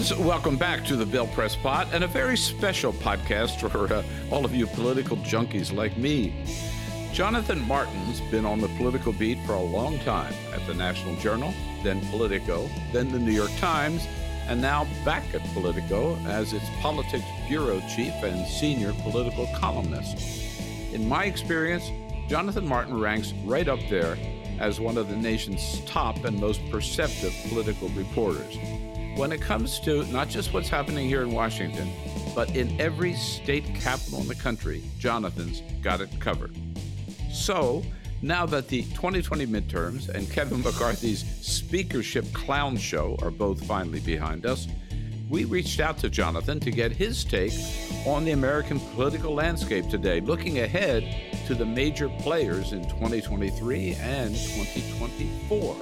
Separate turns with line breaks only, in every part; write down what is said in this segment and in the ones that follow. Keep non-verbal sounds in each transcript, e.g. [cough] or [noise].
Friends. Welcome back to the Bill Press Pod and a very special podcast for uh, all of you political junkies like me. Jonathan Martin's been on the political beat for a long time at the National Journal, then Politico, then the New York Times, and now back at Politico as its politics bureau chief and senior political columnist. In my experience, Jonathan Martin ranks right up there as one of the nation's top and most perceptive political reporters. When it comes to not just what's happening here in Washington, but in every state capital in the country, Jonathan's got it covered. So, now that the 2020 midterms and Kevin McCarthy's speakership clown show are both finally behind us, we reached out to Jonathan to get his take on the American political landscape today, looking ahead to the major players in 2023 and 2024.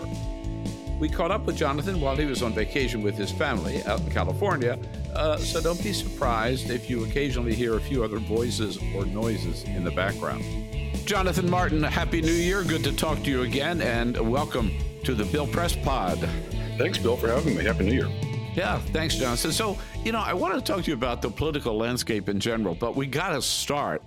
We caught up with Jonathan while he was on vacation with his family out in California, uh, so don't be surprised if you occasionally hear a few other voices or noises in the background. Jonathan Martin, Happy New Year. Good to talk to you again, and welcome to the Bill Press Pod.
Thanks, Bill, for having me. Happy New Year.
Yeah, thanks, Jonathan. So, you know, I want to talk to you about the political landscape in general, but we got to start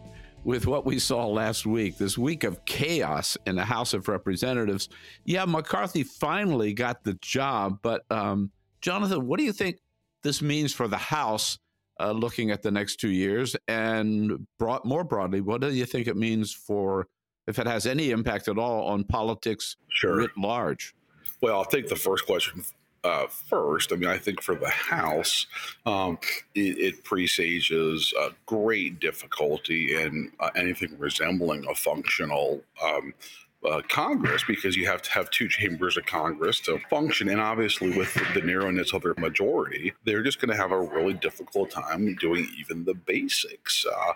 with what we saw last week, this week of chaos in the House of Representatives. Yeah, McCarthy finally got the job, but um, Jonathan, what do you think this means for the House uh, looking at the next two years? And broad, more broadly, what do you think it means for, if it has any impact at all, on politics
sure.
writ large?
Well, I'll take the first question uh, first. I mean, I think for the House, um, it, it, presages great difficulty in uh, anything resembling a functional. Um, uh, Congress because you have to have two chambers of Congress to function. And obviously, with the narrowness of their majority, they're just going to have a really difficult time doing even the basics. Uh,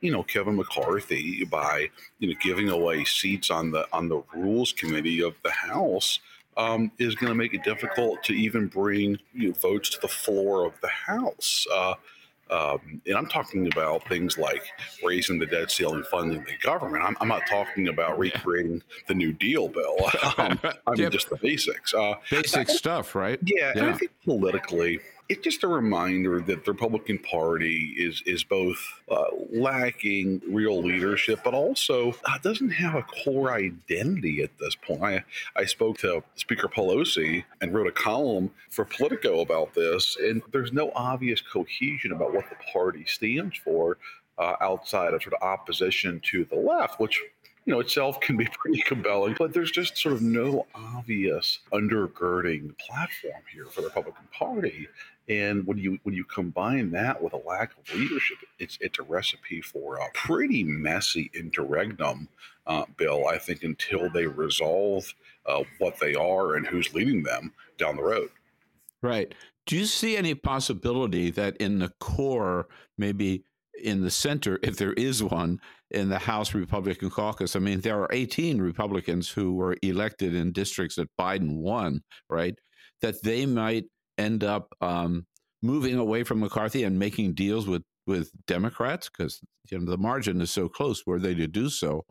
you know Kevin McCarthy by you know giving away seats on the on the Rules Committee of the House um, is going to make it difficult to even bring you know, votes to the floor of the House. Uh, um, and I'm talking about things like raising the debt ceiling, funding the government. I'm, I'm not talking about recreating the New Deal bill. [laughs] Um, I mean, just the basics. Uh,
Basic stuff, right?
Yeah, yeah. I think politically, it's just a reminder that the Republican Party is is both uh, lacking real leadership, but also uh, doesn't have a core identity at this point. I, I spoke to Speaker Pelosi and wrote a column for Politico about this, and there's no obvious cohesion about what the party stands for uh, outside of sort of opposition to the left, which you know itself can be [laughs] pretty compelling but there's just sort of no obvious undergirding platform here for the republican party and when you when you combine that with a lack of leadership, it's it's a recipe for a pretty messy interregnum, uh, Bill. I think until they resolve uh, what they are and who's leading them down the road.
Right. Do you see any possibility that in the core, maybe in the center, if there is one, in the House Republican caucus. I mean, there are 18 Republicans who were elected in districts that Biden won, right? That they might end up um, moving away from McCarthy and making deals with with Democrats because you know the margin is so close. Were they to do so,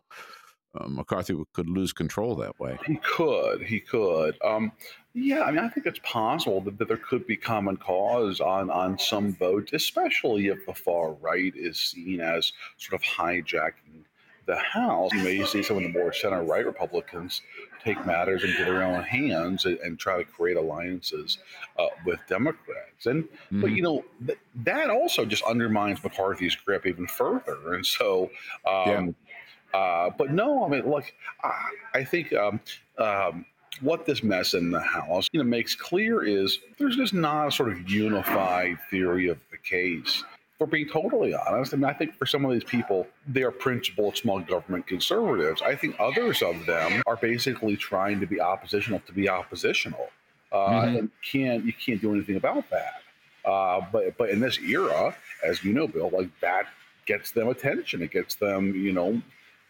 uh, McCarthy could lose control that way.
He could. He could. Um, yeah, I mean, I think it's possible that, that, there could be common cause on on some votes, especially if the far right is seen as sort of hijacking the House. You may see some of the more center right Republicans take matters into their own hands and, and try to create alliances uh, with Democrats. And mm-hmm. but you know th- that also just undermines McCarthy's grip even further. And so. Um, yeah. uh, but no, I mean, look, I, I think um, um, what this mess in the House, you know, makes clear is there's just not a sort of unified theory of the case for being totally honest, I mean, I think for some of these people, they are principled small government conservatives. I think others of them are basically trying to be oppositional to be oppositional, uh, mm-hmm. and can't you can't do anything about that. Uh, but but in this era, as you know, Bill, like that gets them attention. It gets them, you know,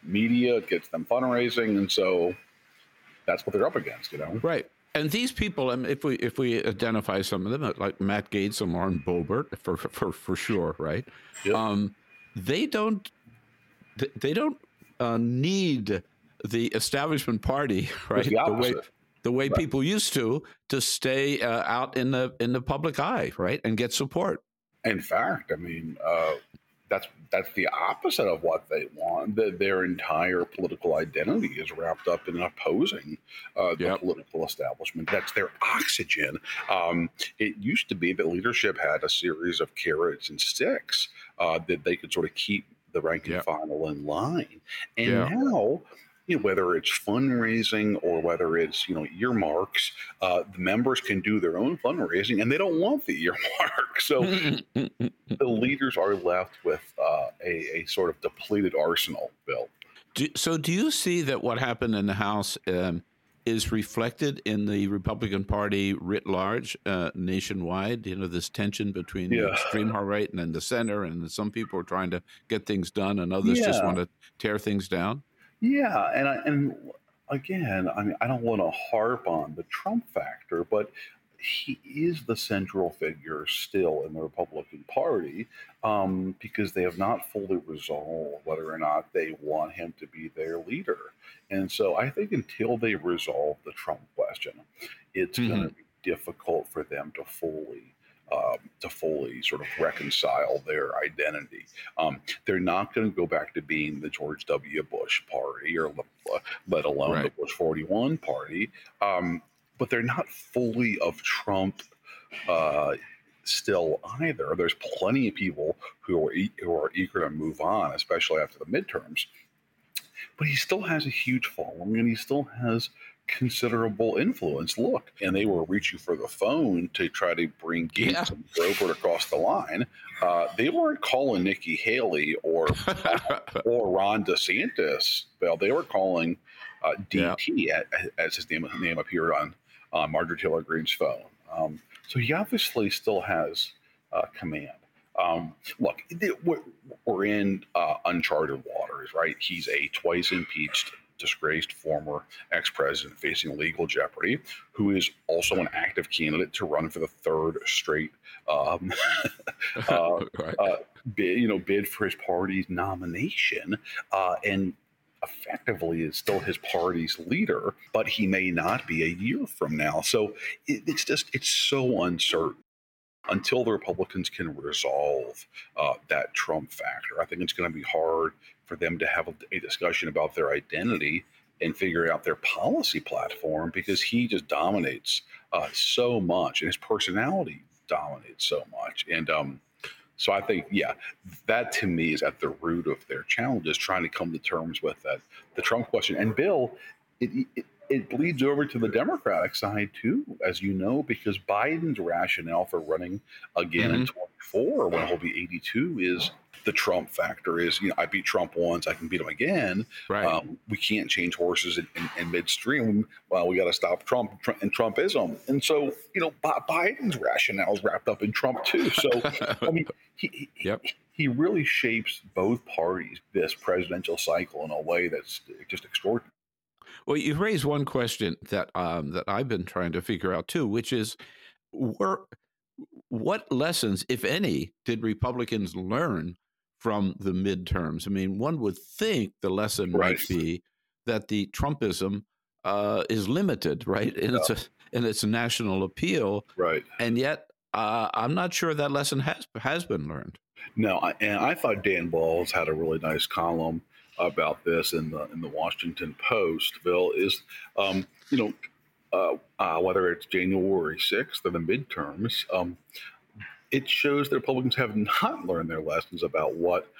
media. It gets them fundraising, and so that's what they're up against. You know,
right. And these people, if we if we identify some of them, like Matt Gaetz and Lauren Boebert, for for for sure, right? Yep. Um, they don't they don't uh, need the establishment party, [laughs] right?
The, the,
way the way right. people used to to stay uh, out in the in the public eye, right, and get support.
In fact, I mean, uh, that's that's the opposite of what they want. The, their entire political identity is wrapped up in opposing uh, the yep. political establishment. That's their oxygen. Um, it used to be that leadership had a series of carrots and sticks uh, that they could sort of keep the rank and yep. file in line, and yeah. now you know, whether it's fundraising or whether it's you know earmarks, uh, the members can do their own fundraising, and they don't want the [laughs] earmark. So [laughs] the leaders are left with uh, a, a, sort of depleted arsenal. Bill.
Do, so, do you see that what happened in the House? Um, is reflected in the Republican Party writ large, uh, nationwide. You know, this tension between yeah. the extreme right and then the center, and some people are trying to get things done, and others yeah. just want to tear things down.
Yeah, and I, and again, I mean, I don't want to harp on the Trump factor, but he is the central figure still in the Republican Party um, because they have not fully resolved whether or not they want him to be their leader. And so I think until they resolve the Trump question, it's mm-hmm. going to be difficult for them to fully um, to fully sort of reconcile their identity. Um, they're not going to go back to being the George W. Bush party or let alone right. the Bush 41 party, um, but they're not fully of Trump. Uh, still either. There's plenty of people who are e- who are eager to move on, especially after the midterms. But he still has a huge following, and he still has considerable influence. Look, and they were reaching for the phone to try to bring yeah. and Robert across the line. Uh, they weren't calling Nikki Haley or [laughs] or Ron DeSantis. Well, they were calling uh, DT yeah. as his name name appeared on uh, Marjorie Taylor Greene's phone. Um, so he obviously still has uh, command. Um, look, we're in uh, uncharted waters, right? He's a twice impeached disgraced former ex president facing legal jeopardy, who is also an active candidate to run for the third straight. Um, [laughs] uh, [laughs] right. uh, bid, you know, bid for his party's nomination, uh, and effectively is still his party's leader, but he may not be a year from now. So it, it's just it's so uncertain until the Republicans can resolve uh, that Trump factor. I think it's going to be hard for them to have a, discussion about their identity and figure out their policy platform because he just dominates uh, so much and his personality dominates so much. And um, so I think, yeah, that to me is at the root of their challenges, trying to come to terms with that the Trump question. And Bill, it, it it bleeds over to the Democratic side too, as you know, because Biden's rationale for running again mm-hmm. in 24 when he'll be 82 is the Trump factor is, you know, I beat Trump once, I can beat him again.
Right. Um,
we can't change horses in, in, in midstream. Well, we got to stop Trump and Trumpism. And so, you know, Biden's rationale is wrapped up in Trump too. So, [laughs] I mean, he, yep. he, he really shapes both parties this presidential cycle in a way that's just extraordinary.
Well, you raised one question that um, that I've been trying to figure out too, which is, were, what lessons, if any, did Republicans learn from the midterms? I mean, one would think the lesson right. might be that the Trumpism uh, is limited, right, in yeah. its in its national appeal,
right,
and yet uh, I'm not sure that lesson has has been learned.
No, I, and I thought Dan Balz had a really nice column about this in the in the Washington Post. Bill is, um, you know, uh, uh, whether it's January sixth or the midterms, um, it shows that Republicans have not learned their lessons about what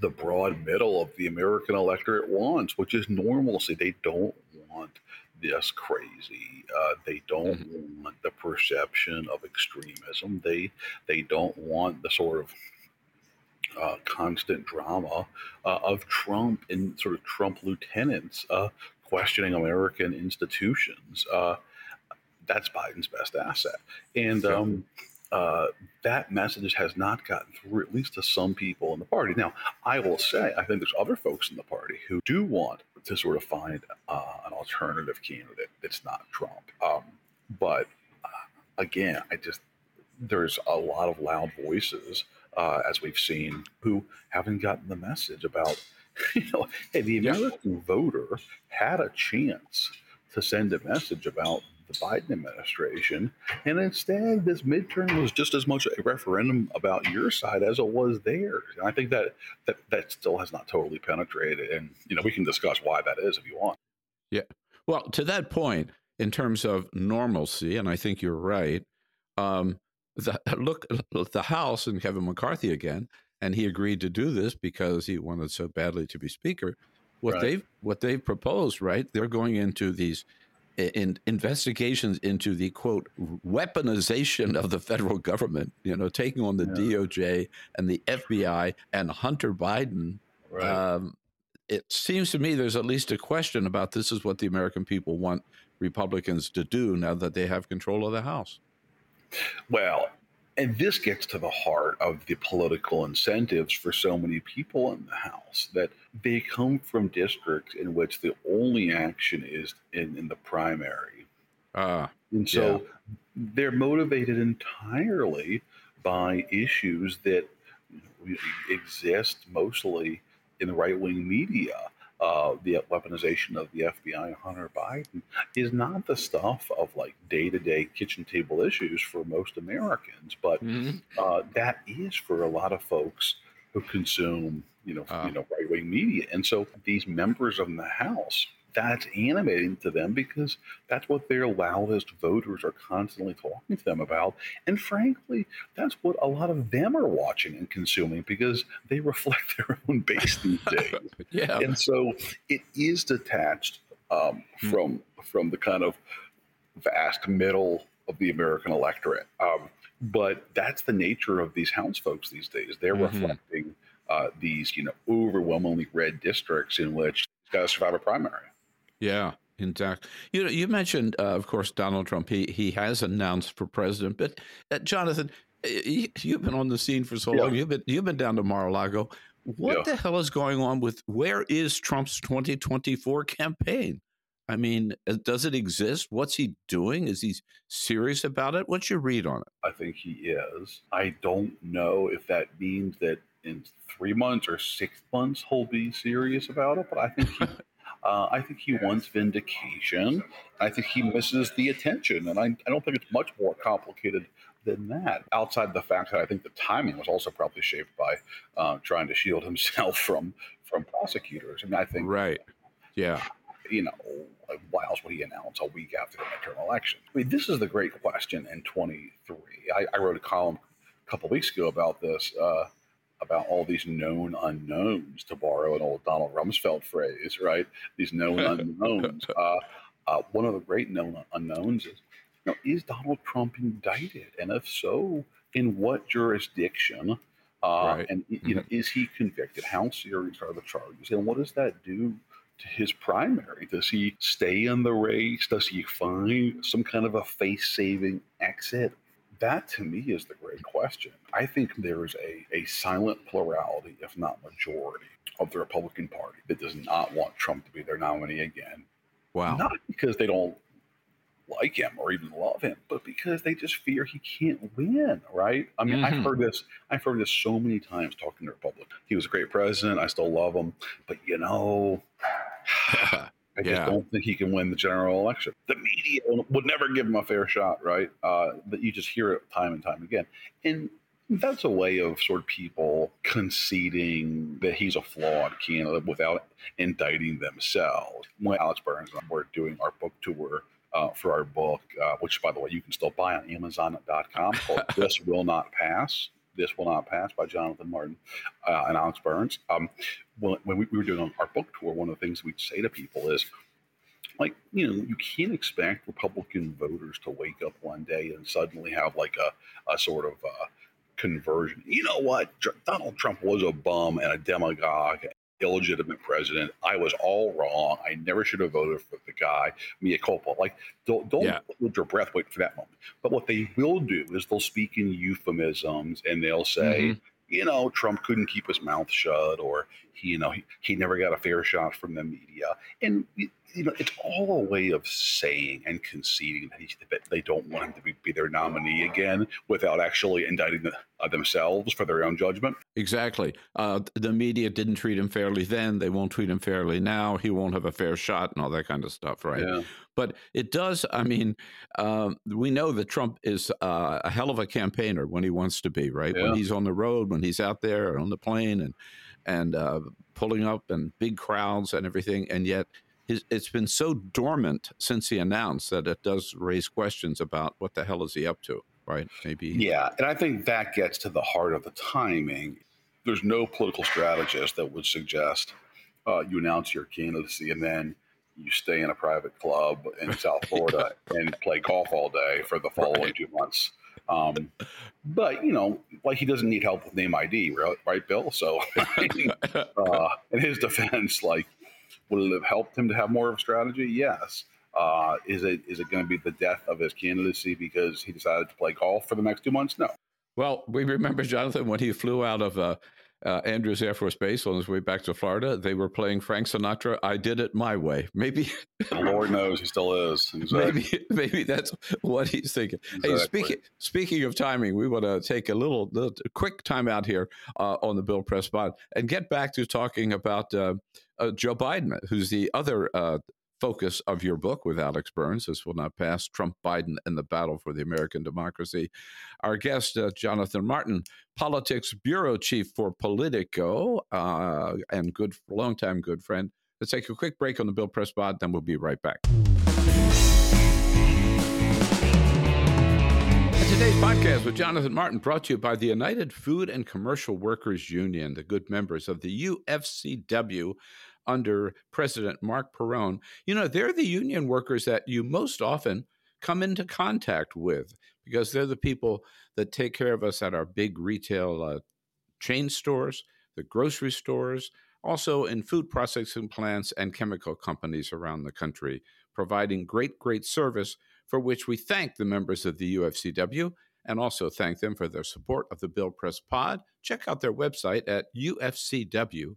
the broad middle of the American electorate wants, which is normalcy. They don't want this crazy. Uh, they don't mm-hmm. want the perception of extremism. They they don't want the sort of uh, constant drama uh, of Trump and sort of Trump lieutenants uh, questioning American institutions. Uh, that's Biden's best asset. And um, uh, that message has not gotten through, at least to some people in the party. Now, I will say, I think there's other folks in the party who do want to sort of find uh, an alternative candidate that's not Trump. Um, but uh, again, I just, there's a lot of loud voices, uh, as we've seen, who haven't gotten the message about, [laughs] you know, hey, the American yeah. voter had a chance to send a message about the Biden administration. And instead, this midterm was just as much a referendum about your side as it was theirs. And I think that that, that still has not totally penetrated. And, you know, we can discuss why that is if you want.
Yeah. Well, to that point, in terms of normalcy, and I think you're right, um, the, [laughs] look, the House and Kevin McCarthy again, and he agreed to do this because he wanted so badly to be Speaker. What right. they've what they've proposed, right? They're going into these in investigations into the quote weaponization of the federal government, you know, taking on the yeah. DOJ and the FBI and Hunter Biden. Right. Um, it seems to me there's at least a question about this is what the American people want Republicans to do now that they have control of the House.
Well, and this gets to the heart of the political incentives for so many people in the House that they come from districts in which the only action is in, in the primary. Uh, and so yeah. they're motivated entirely by issues that exist mostly in the right wing media uh, the weaponization of the FBI and Hunter Biden is not the stuff of like day to day kitchen table issues for most Americans, but mm-hmm. uh, that is for a lot of folks who consume, you know, uh. you know, right wing media. And so these members of the House that's animating to them because that's what their loudest voters are constantly talking to them about. And frankly, that's what a lot of them are watching and consuming because they [laughs] reflect their own base [laughs] these days. yeah. And so it is detached um, hmm. from from the kind of vast middle of the American electorate. Um, but that's the nature of these House folks these days. They're mm-hmm. reflecting uh, these, you know, overwhelmingly red districts in which you've got to survive a primary.
Yeah, intact. You know, you mentioned, uh, of course, Donald Trump. He he has announced for president, but uh, Jonathan, you've been on the scene for so yeah. long. You've been you've been down to Mar-a-Lago. What yeah. the hell is going on with where is Trump's 2024 campaign? I mean, uh, does it exist? What's he doing? Is he serious about it? What's your read on it?
I think he is. I don't know if that means that in three months or six months he'll be serious about it, but I think he, [laughs] Uh, I think he wants vindication. I think he misses the attention. And I, I don't think it's much more complicated than that. Outside the fact that I think the timing was also probably shaped by uh, trying to shield himself from from prosecutors. I mean, I think
right, yeah.
You know, why else would he announce a week after the midterm election? I mean, this is the great question in 23. I, I wrote a column a couple weeks ago about this. Uh, about all these known unknowns, to borrow an old Donald Rumsfeld phrase, right? These known [laughs] unknowns. Uh, uh, one of the great known unknowns is, you know, is Donald Trump indicted? And if so, in what jurisdiction? Uh, right. And you mm-hmm. know, is he convicted? How serious are the charges? And what does that do to his primary? Does he stay in the race? Does he find some kind of a face-saving exit? That to me is the great question. I think there is a, a silent plurality, if not majority, of the Republican Party that does not want Trump to be their nominee again.
Wow.
Not because they don't like him or even love him, but because they just fear he can't win, right? I mean, mm-hmm. I've heard this, I've heard this so many times talking to Republicans. He was a great president. I still love him. But you know, [laughs] I just don't think he can win the general election. The media would never give him a fair shot, right? Uh, but you just hear it time and time again. And that's a way of sort of people conceding that he's a flawed candidate without indicting themselves. When Alex Burns and I were doing our book tour uh, for our book, uh, which, by the way, you can still buy on Amazon.com called [laughs] This Will Not Pass. This Will Not Pass by Jonathan Martin uh, and Alex Burns. Um, when, we, we were doing our book tour, one of the things we'd say to people is, like, you know, you can't expect Republican voters to wake up one day and suddenly have like a, a sort of uh, conversion. You know what? Donald Trump was a bum and a demagogue, illegitimate president. I was all wrong. I never should have voted for the guy. Mea culpa. Like, don't don't yeah. hold your breath. Wait for that moment. But what they will do is they'll speak in euphemisms and they'll say. Mm-hmm you know, Trump couldn't keep his mouth shut, or he, you know, he, he never got a fair shot from the media. And you know, it's all a way of saying and conceding that, he, that they don't want him to be, be their nominee again without actually indicting the, uh, themselves for their own judgment.
Exactly. Uh, the media didn't treat him fairly then. They won't treat him fairly now. He won't have a fair shot and all that kind of stuff, right? Yeah. But it does, I mean, um, we know that Trump is uh, a hell of a campaigner when he wants to be, right? Yeah. When he's on the road, when he's out there on the plane and, and uh, pulling up and big crowds and everything. And yet, it's been so dormant since he announced that it does raise questions about what the hell is he up to, right? Maybe.
Yeah, and I think that gets to the heart of the timing. There's no political strategist that would suggest uh, you announce your candidacy and then you stay in a private club in [laughs] South Florida and play golf all day for the following right. two months. Um, but you know, like he doesn't need help with name ID, right, right Bill? So, [laughs] [laughs] uh, in his defense, like would it have helped him to have more of a strategy? Yes. Uh, is it is it going to be the death of his candidacy because he decided to play golf for the next two months? No.
Well, we remember Jonathan when he flew out of uh, uh, Andrews Air Force Base on his way back to Florida. They were playing Frank Sinatra. I did it my way. Maybe
Lord knows he still is. [laughs]
Exactly. Maybe maybe that's what he's thinking. Exactly. Hey, speaking speaking of timing, we want to take a little, little quick time out here uh, on the Bill Press Pod and get back to talking about uh, uh Joe Biden, who's the other uh, focus of your book with Alex Burns. This will not pass Trump Biden and the battle for the American democracy. Our guest, uh, Jonathan Martin, politics bureau chief for Politico uh, and good, longtime good friend. Let's take a quick break on the Bill Press Pod, then we'll be right back. Today's podcast with Jonathan Martin brought to you by the United Food and Commercial Workers Union, the good members of the UFCW under President Marc Perrone, you know, they're the union workers that you most often come into contact with because they're the people that take care of us at our big retail uh, chain stores, the grocery stores, also in food processing plants and chemical companies around the country, providing great, great service for which we thank the members of the UFCW and also thank them for their support of the Bill Press Pod. Check out their website at ufcw.org.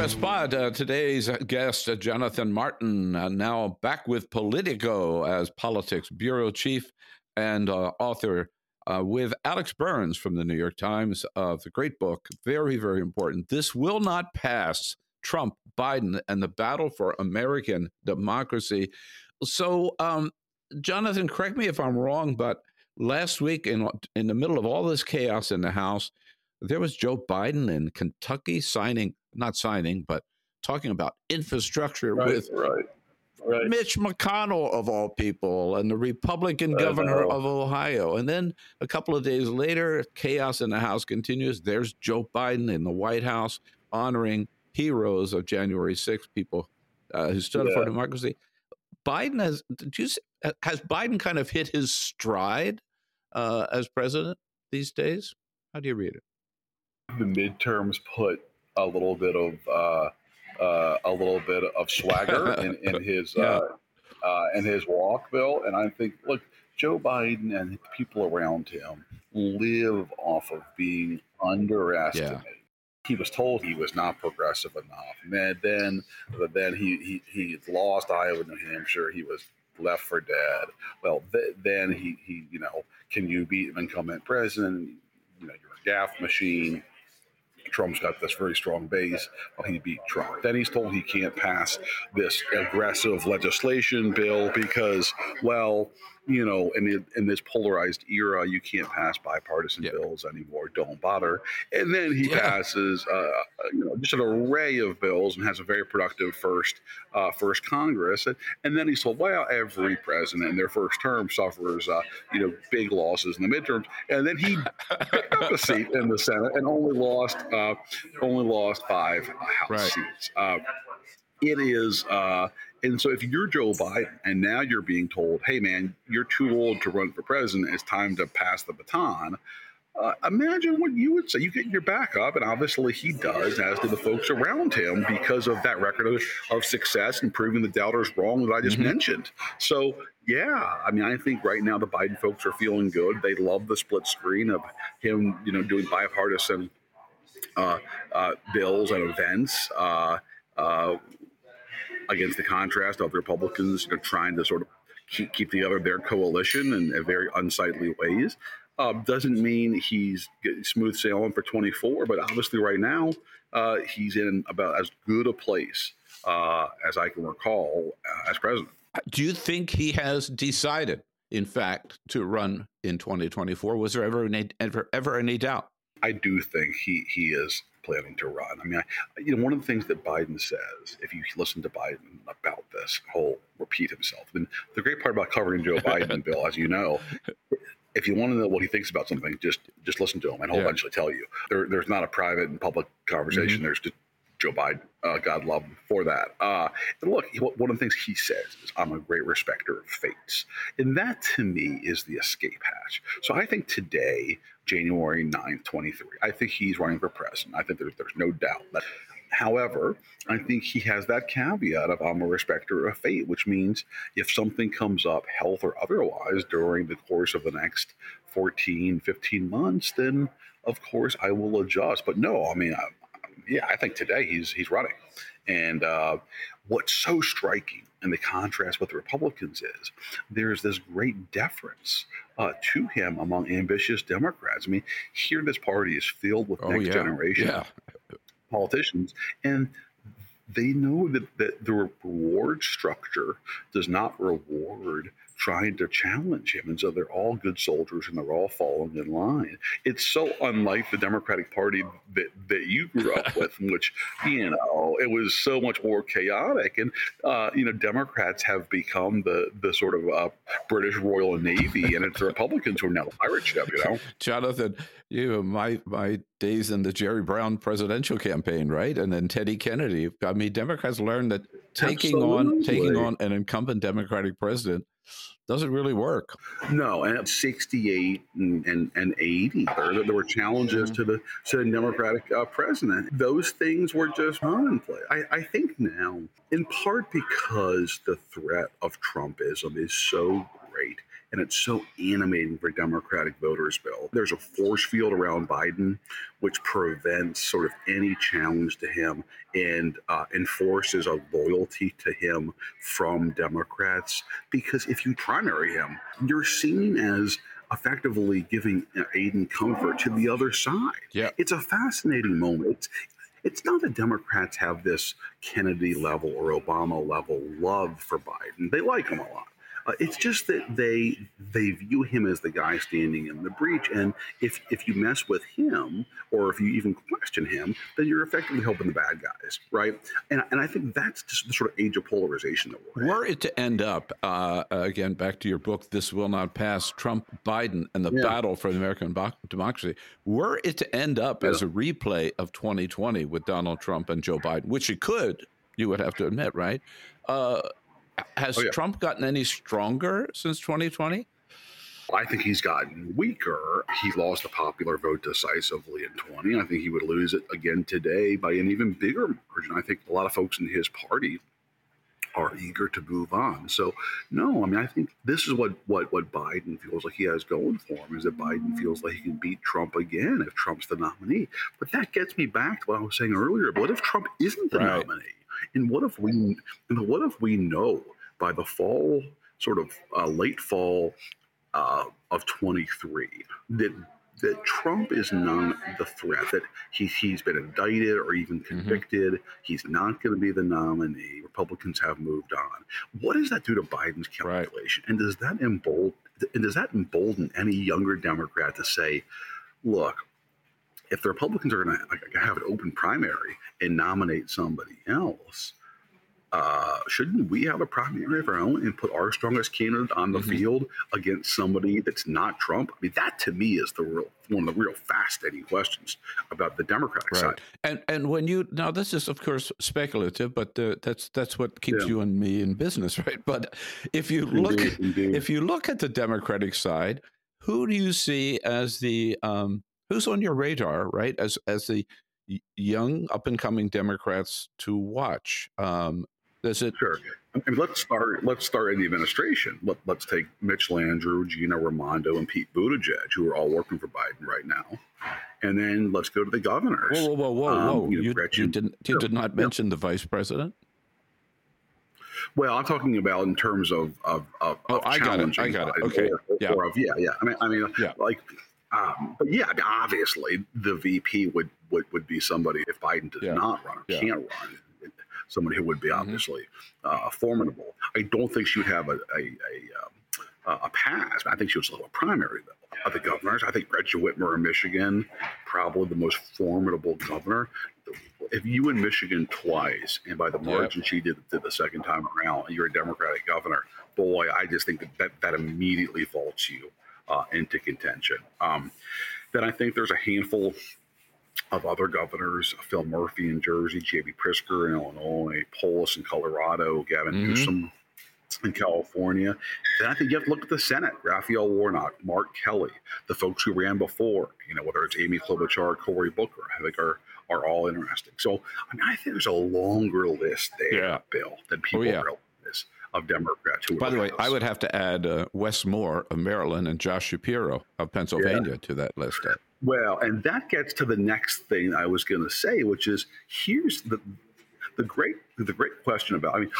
Press Pod. Uh, today's guest, uh, Jonathan Martin, uh, now back with Politico as politics bureau chief and uh, author uh, with Alex Burns from the New York Times of the great book, very, very important. This will not pass Trump, Biden, and the battle for American democracy. So, um, Jonathan, correct me if I'm wrong, but last week, in in the middle of all this chaos in the House, there was Joe Biden in Kentucky signing, not signing, but talking about infrastructure
right,
with
right, right.
Mitch McConnell of all people and the Republican governor of Ohio. And then a couple of days later, chaos in the House continues. There's Joe Biden in the White House honoring heroes of January 6th, people uh, who stood yeah. up for democracy. Biden has did you has Biden kind of hit his stride uh, as president these days? How do you read it?
The midterms put a little bit of uh, uh, a little bit of swagger [laughs] in, in his yeah. uh, uh, in his walk, Bill. And I think, look, Joe Biden and people around him live off of being underestimated. Yeah. He was told he was not progressive enough. And then, then he, he, he lost Iowa, New Hampshire. He was left for dead. Well, th- then he, he, you know, can you beat an incumbent president? You know, you're a gaffe machine. Trump's got this very strong base. Well, he beat Trump. Then he's told he can't pass this aggressive legislation bill because, well, you know, in, in this polarized era, you can't pass bipartisan yep. bills anymore. Don't bother. And then he yeah. passes, uh, you know, just an array of bills and has a very productive first uh, first Congress. And, and then he's told, well, every president in their first term suffers, uh, you know, big losses in the midterms. And then he picked up a seat in the Senate and only lost uh, only lost five House right. seats. Uh, it is uh, and so if you're Joe Biden and now you're being told, hey, man, you're too old to run for president, it's time to pass the baton. Uh, imagine what you would say. You get your back up, and obviously he does, as do the folks around him, because of that record of, of success and proving the doubters wrong that I just mm-hmm. mentioned. So, yeah, I mean, I think right now the Biden folks are feeling good. They love the split screen of him, you know, doing bipartisan uh, uh, bills and events. Uh, uh, against the contrast of the Republicans you know, trying to sort of keep, keep together their coalition in, in very unsightly ways. Uh, doesn't mean he's smooth sailing for 24, but obviously right now uh, he's in about as good a place uh, as I can recall uh, as president.
Do you think he has decided, in fact, to run in 2024? Was there ever any, ever, ever any doubt?
I do think he he is planning to run. I mean, I, you know, one of the things that Biden says, if you listen to Biden about this whole repeat himself, and the great part about covering Joe Biden, [laughs] Bill, as you know, if you want to know what he thinks about something, just just listen to him, and he'll yeah. eventually tell you. There, there's not a private and public conversation. Mm-hmm. There's just Joe Biden. Uh, God love him for that. Uh, and look, one of the things he says is, I'm a great respecter of fates. And that to me is the escape hatch. So I think today, January 9th, 23, I think he's running for president. I think there's, there's no doubt. That, however, I think he has that caveat of I'm a respecter of fate, which means if something comes up, health or otherwise, during the course of the next 14, 15 months, then of course I will adjust. But no, I mean, I, yeah, I think today he's he's running. And uh, what's so striking in the contrast with the Republicans is there's this great deference uh, to him among ambitious Democrats. I mean, here this party is filled with oh, next yeah. generation yeah. politicians, and they know that, that the reward structure does not reward trying to challenge him. And so they're all good soldiers and they're all falling in line. It's so unlike the Democratic Party that, that you grew up [laughs] with, in which, you know, it was so much more chaotic. And, uh, you know, Democrats have become the, the sort of uh, British Royal Navy, and it's the Republicans who are now the pirate ship, you know? [laughs]
Jonathan, you know, my, my days in the Jerry Brown presidential campaign, right? And then Teddy Kennedy. I mean, Democrats learned that taking Absolutely. on taking on an incumbent Democratic president doesn't really work.
No, and at 68 and, and, and 80, there, there were challenges mm-hmm. to the to the Democratic uh, president. Those things were just on play. I, I think now, in part because the threat of Trumpism is so great and it's so animating for Democratic voters, Bill. There's a force field around Biden which prevents sort of any challenge to him and uh, enforces a loyalty to him from Democrats. Because if you primary him, you're seen as effectively giving aid and comfort to the other side.
Yeah.
It's a fascinating moment. It's, it's not that Democrats have this Kennedy level or Obama level love for Biden. They like him a lot. Uh, it's just that they they view him as the guy standing in the breach, and if if you mess with him or if you even question him, then you're effectively helping the bad guys, right? And and I think that's just the sort of age of polarization that we're.
Were it to end up uh, again, back to your book, "This Will Not Pass," Trump, Biden, and the
Yeah.
battle for the American democracy. Were it to end up as a replay of 2020 with Donald Trump and Joe Biden, which it could, you would have to admit, right? Uh, has
Oh, yeah.
Trump gotten any stronger since 2020?
I think he's gotten weaker. He lost the popular vote decisively in 20. I think he would lose it again today by an even bigger margin. I think a lot of folks in his party are eager to move on. So, no, I mean, I think this is what what what Biden feels like he has going for him is that Biden feels like he can beat Trump again if Trump's the nominee. But that gets me back to what I was saying earlier. But What if Trump isn't the
Right.
nominee? And what if we and what if we know by the fall, sort of uh, late fall uh, of 23 that that Trump is not the threat, that he, he's been indicted or even convicted. He's not going to be the nominee. Republicans have moved on. What does that do to Biden's
Right.
calculation? And does that embolden, and does that embolden any younger Democrat to say, look, if the Republicans are going to have an open primary and nominate somebody else, uh, shouldn't we have a primary of our own and put our strongest candidate on the
Mhm.
field against somebody that's not Trump? I mean, that to me is the real one of the real fascinating questions about the Democratic
Right.
side.
And and when you now this is of course speculative, but uh, that's that's what keeps
Yeah.
you and me in business, [laughs] right? But if you look
Indeed, indeed.
if you look at the Democratic side, who do you see as the um, who's on your radar, right? As as the young up and coming Democrats to watch. Um, does it?
Sure. I mean, let's start. Let's start in the administration. Let, let's take Mitch Landrieu, Gina Raimondo, and Pete Buttigieg, who are all working for Biden right now, and then let's go to the governors.
Whoa, whoa, whoa, whoa,
Um,
whoa!
you know,
you, you didn't you did not mention the vice president.
Well, I'm talking about in terms of of, of,
Oh,
of
I got it. I got it. Okay.
Or,
Yeah.
or of yeah, yeah. I mean, I mean,
Yeah.
like, um, but yeah, obviously the VP would would would be somebody if Biden does
Yeah.
not run or
Yeah.
can't run. Somebody who would be
Mhm.
obviously uh, formidable. I don't think she would have a a, a, um, a pass. I think she would still have a primary though. Of the governors, I think Gretchen Whitmer in Michigan, probably the most formidable governor. If you win Michigan twice, and by the
Yep.
margin she did, did the second time around, and you're a Democratic governor, boy, I just think that that, that immediately vaults you uh, into contention. Um, then I think there's a handful of other governors, Phil Murphy in Jersey, J.B. Pritzker in Illinois, Polis in Colorado, Gavin
Mhm.
Newsom in California. Then I think you have to look at the Senate, Raphael Warnock, Mark Kelly, the folks who ran before, you know, whether it's Amy Klobuchar, Cory Booker, I think are are all interesting. So I mean, I think there's a longer list there,
Yeah.
Bill, than people
yeah.
realize of Democrats who.
By the way. I would have to add uh, Wes Moore of Maryland and Josh Shapiro of Pennsylvania to that list.
Well, and that gets to the next thing I was going to say, which is here's the the great the great question about. I mean,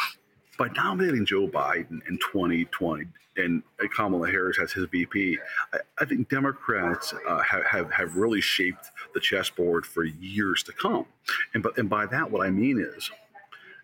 by nominating Joe Biden in 2020 and Kamala Harris as his VP, I, I think Democrats uh, have, have have really shaped the chessboard for years to come. And but and by that, what I mean is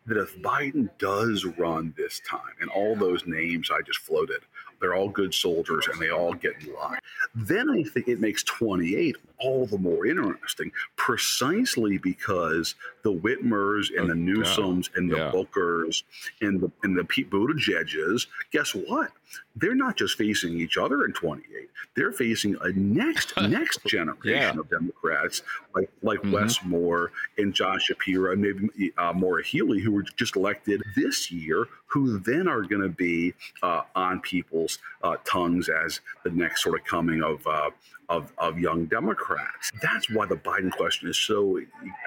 that if Biden does run this time, and all those names I just floated, they're all good soldiers and they all get in line, then I think it makes 28 all the more interesting, precisely because the Whitmers and the
Oh.
Newsoms and the
Yeah.
Bookers and the and the Pete Buttigiegs, guess what? They're not just facing each other in 28. They're facing a next [laughs] next generation
Yeah.
of Democrats like like
Mhm.
Wes Moore and John Shapiro and maybe uh, Maura Healey, who were just elected this year, who then are going to be uh, on people's uh, tongues as the next sort of coming of, uh, of of young Democrats. That's why the Biden question is so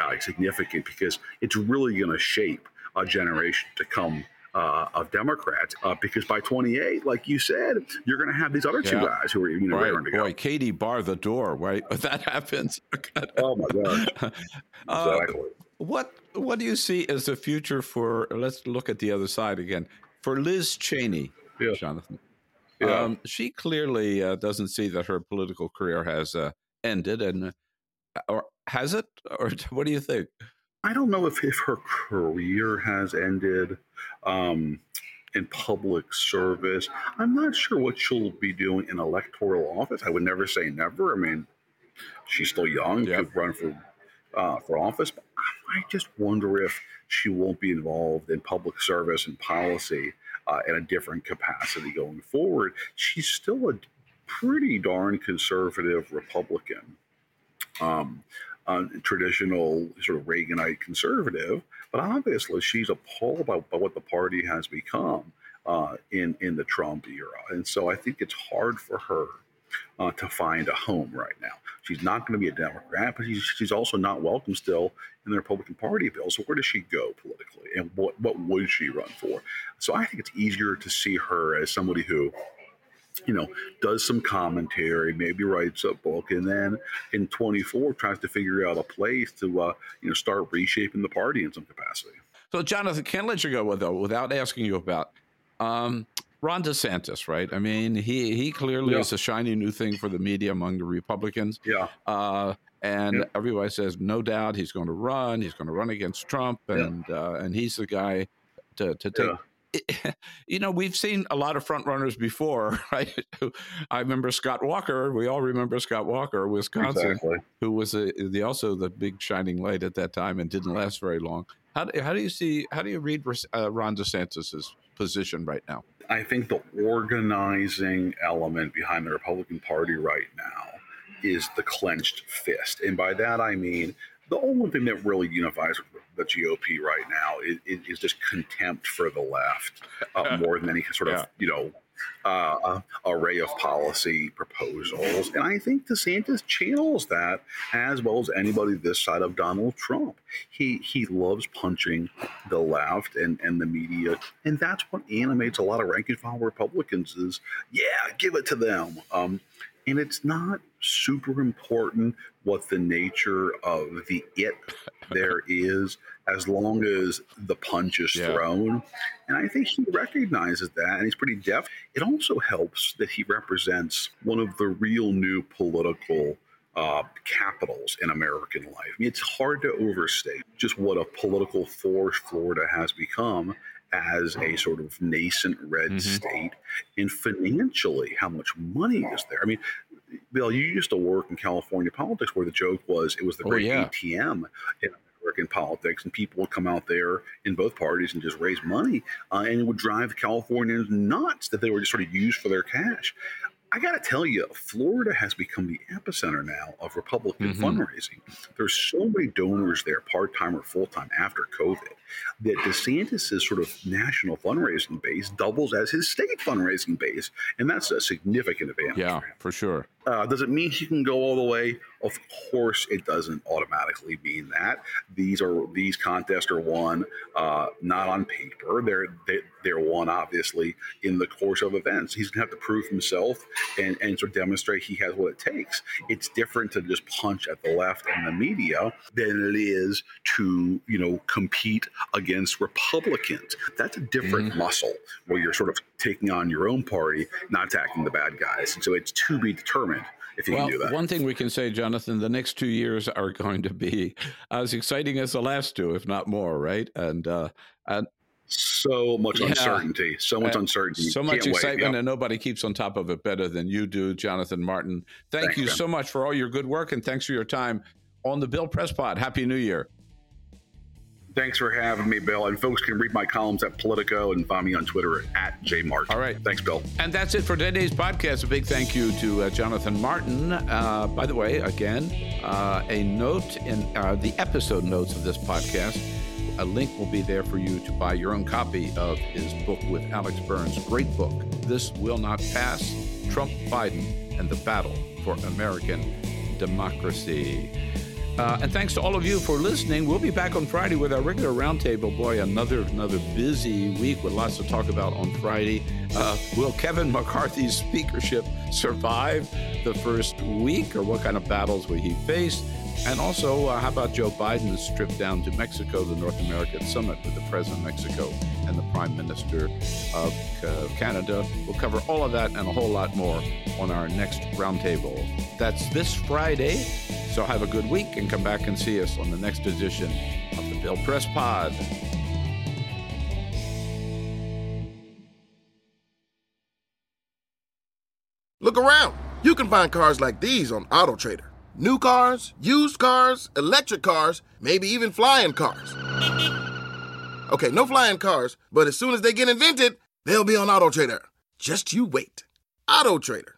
uh, significant because it's really going to shape a generation to come. Uh, of Democrats, uh, because by 28, like you said, you're going to have these other two guys who are you know
Right,
raring to go.
boy, Katie bar the door. Right, [laughs] that happens.
Oh my god! [laughs] Exactly.
what What do you see as the future for? Let's look at the other side again. For Liz Cheney,
Yeah.
Jonathan.
Yeah.
Um, she clearly uh, doesn't see that her political career has uh, ended, and uh, or has it? Or [laughs] what do you think?
I don't know if, if her career has ended. Um, in public service. I'm not sure what she'll be doing in electoral office. I would never say never. I mean, she's still young, yep. could run for uh, for office. But I just wonder if she won't be involved in public service and policy uh, in a different capacity going forward. She's still a pretty darn conservative Republican. Um, traditional sort of Reaganite conservative, but obviously she's appalled by, by what the party has become uh, in in the Trump era, and so I think it's hard for her uh, to find a home right now. She's not going to be a Democrat, but she's, she's also not welcome still in the Republican Party bill. So where does she go politically, and what what would she run for? So I think it's easier to see her as somebody who you know, does some commentary, maybe writes a book, and then in 24 tries to figure out a place to, uh, you know, start reshaping the party in some capacity.
So, Jonathan, can't let you go though without asking you about um, Ron DeSantis, right? I mean, he he clearly yeah. is a shiny new thing for the media among the Republicans.
Yeah.
Uh, and yeah. everybody says, no doubt, he's going to run. He's going to run against Trump, and yeah. uh, and he's the guy to to take. [laughs] You know, we've seen a lot of front runners before, [laughs] right? I remember Scott Walker. We all remember Scott Walker, Wisconsin, exactly. who was a, the also the big shining light at that time and didn't last very long. How do, how do you see? How do you read uh, Ron DeSantis's position right now?
I think the organizing element behind the Republican Party right now is the clenched fist. And by that, I mean the only thing that really unifies the GOP right now is, is just contempt for the left uh, [laughs] more than any sort of, yeah. you know, uh, array of policy proposals. And I think DeSantis channels that as well as anybody this side of Donald Trump. He he loves punching the left and, and the media. And that's what animates a lot of rank and file Republicans is, yeah, give it to them. Um, and it's not super important what the nature of the it [laughs] there is as long as the punch is yeah. thrown. And I think he recognizes that and he's pretty deft. It also helps that he represents one of the real new political uh, capitals in American life. I mean, it's hard to overstate just what a political force Florida has become as a sort of nascent red mm-hmm. state and financially how much money is there. I mean, Bill, you used to work in California politics where the joke was it was the oh, great yeah. ATM in American politics, and people would come out there in both parties and just raise money, uh, and it would drive Californians nuts that they were just sort of used for their cash. I got to tell you, Florida has become the epicenter now of Republican mm-hmm. fundraising. There's so many donors there, part time or full time, after COVID that DeSantis' sort of national fundraising base doubles as his state fundraising base, and that's a significant advantage.
Yeah, for, for sure.
Uh, does it mean he can go all the way? Of course, it doesn't automatically mean that. These are these contests are won uh, not on paper. They're they, they're won obviously in the course of events. He's gonna have to prove himself and and sort of demonstrate he has what it takes. It's different to just punch at the left and the media than it is to you know compete against Republicans. That's a different mm-hmm. muscle where you're sort of taking on your own party, not attacking the bad guys. And so it's to be determined if you
well,
can do that.
One thing we can say, Jonathan, the next two years are going to be as exciting as the last two, if not more, right? And uh, and
so much yeah. uncertainty, so much uh, uncertainty,
so much excitement, and nobody keeps on top of it better than you do, Jonathan Martin. Thank thanks, you man. so much for all your good work, and thanks for your time on the Bill Press Pod. Happy New Year.
Thanks for having me, Bill. And folks can read my columns at Politico and find me on Twitter at jmart.
All right.
Thanks, Bill.
And that's it for today's podcast. A big thank you to uh, Jonathan Martin. Uh, by the way, again, uh, a note in uh, the episode notes of this podcast. A link will be there for you to buy your own copy of his book with Alex Burns. Great book. This Will Not Pass Trump, Biden, and the Battle for American Democracy. Uh, and thanks to all of you for listening. We'll be back on Friday with our regular roundtable. Boy, another another busy week with lots to talk about on Friday. Uh, will Kevin McCarthy's speakership survive the first week, or what kind of battles will he face? And also, uh, how about Joe Biden's trip down to Mexico, the North American Summit with the President of Mexico and the Prime Minister of Canada? We'll cover all of that and a whole lot more on our next roundtable. That's this Friday. So have a good week and come back and see us on the next edition of the Bill Press Pod.
Look around. You can find cars like these on AutoTrader. New cars, used cars, electric cars, maybe even flying cars. Okay, no flying cars, but as soon as they get invented, they'll be on AutoTrader. Just you wait. AutoTrader.